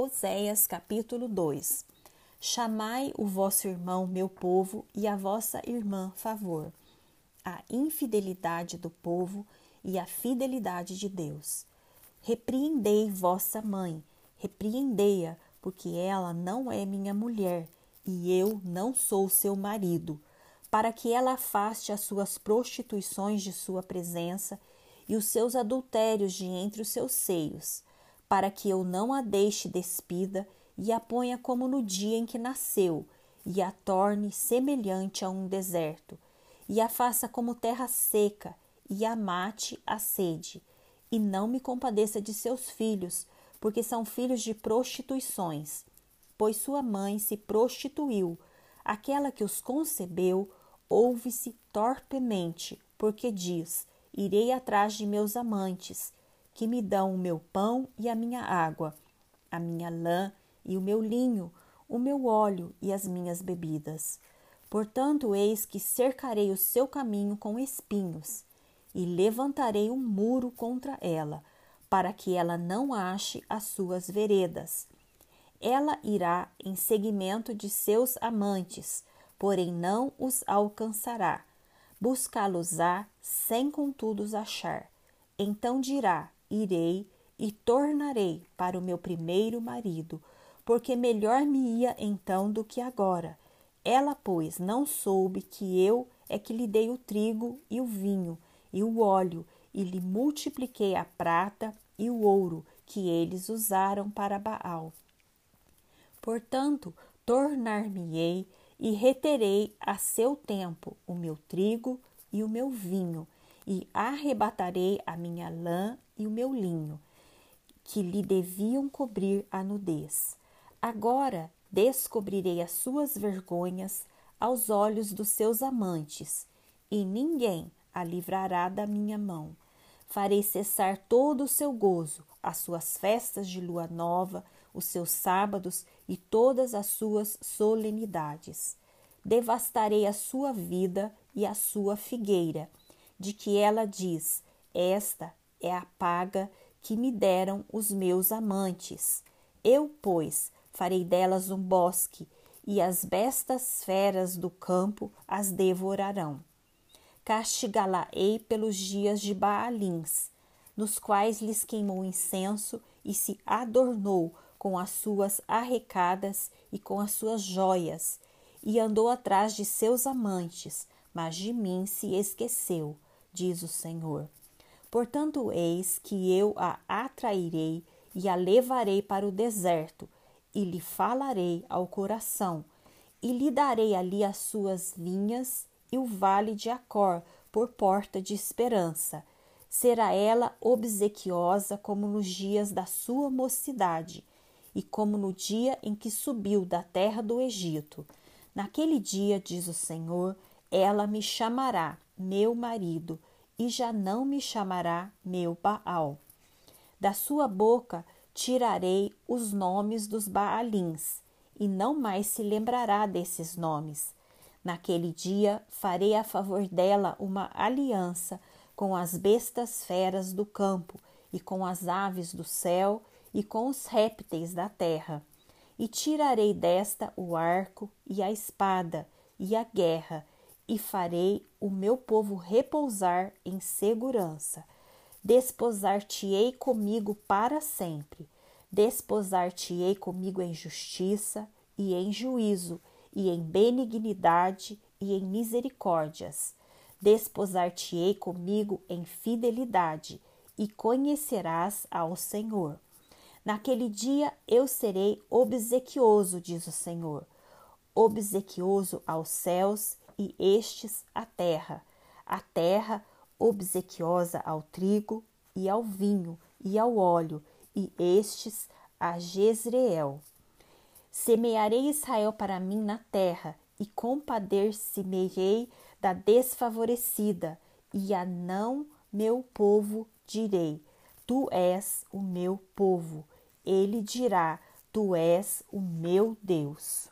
Oséias capítulo 2 Chamai o vosso irmão, meu povo, e a vossa irmã, favor. A infidelidade do povo e a fidelidade de Deus. Repreendei vossa mãe, repreendei-a, porque ela não é minha mulher, e eu não sou seu marido, para que ela afaste as suas prostituições de sua presença e os seus adultérios de entre os seus seios para que eu não a deixe despida e a ponha como no dia em que nasceu, e a torne semelhante a um deserto, e a faça como terra seca, e a mate a sede, e não me compadeça de seus filhos, porque são filhos de prostituições, pois sua mãe se prostituiu, aquela que os concebeu ouve-se torpemente, porque diz: Irei atrás de meus amantes, que me dão o meu pão e a minha água, a minha lã e o meu linho, o meu óleo e as minhas bebidas. Portanto, eis que cercarei o seu caminho com espinhos e levantarei um muro contra ela, para que ela não ache as suas veredas. Ela irá em seguimento de seus amantes, porém não os alcançará. Buscá-los-á sem contudo os achar. Então dirá: irei e tornarei para o meu primeiro marido, porque melhor me ia então do que agora. Ela, pois, não soube que eu é que lhe dei o trigo e o vinho e o óleo, e lhe multipliquei a prata e o ouro que eles usaram para Baal. Portanto, tornar-me-ei e reterei a seu tempo o meu trigo e o meu vinho, e arrebatarei a minha lã e o meu linho, que lhe deviam cobrir a nudez. Agora descobrirei as suas vergonhas aos olhos dos seus amantes, e ninguém a livrará da minha mão. Farei cessar todo o seu gozo, as suas festas de lua nova, os seus sábados e todas as suas solenidades. Devastarei a sua vida e a sua figueira, de que ela diz: Esta é a paga que me deram os meus amantes. Eu, pois, farei delas um bosque, e as bestas feras do campo as devorarão. Castigá-la-ei pelos dias de Baalins, nos quais lhes queimou incenso e se adornou com as suas arrecadas e com as suas joias, e andou atrás de seus amantes, mas de mim se esqueceu, diz o Senhor. Portanto, eis que eu a atrairei e a levarei para o deserto, e lhe falarei ao coração, e lhe darei ali as suas vinhas e o vale de Acor por porta de esperança. Será ela obsequiosa como nos dias da sua mocidade, e como no dia em que subiu da terra do Egito. Naquele dia, diz o Senhor, ela me chamará meu marido, e já não me chamará meu Baal. Da sua boca tirarei os nomes dos Baalins, e não mais se lembrará desses nomes. Naquele dia farei a favor dela uma aliança com as bestas feras do campo, e com as aves do céu, e com os répteis da terra. E tirarei desta o arco, e a espada, e a guerra, e farei o meu povo repousar em segurança. Desposar-te-ei comigo para sempre. Desposar-te-ei comigo em justiça e em juízo, e em benignidade e em misericórdias. Desposar-te-ei comigo em fidelidade, e conhecerás ao Senhor. Naquele dia eu serei obsequioso, diz o Senhor, obsequioso aos céus e estes à terra, a terra obsequiosa ao trigo e ao vinho e ao óleo, e estes a Jezreel. Semearei Israel para mim na terra, e compadecer-me-ei da desfavorecida, e a não meu povo direi: Tu és o meu povo. Ele dirá: Tu és o meu Deus.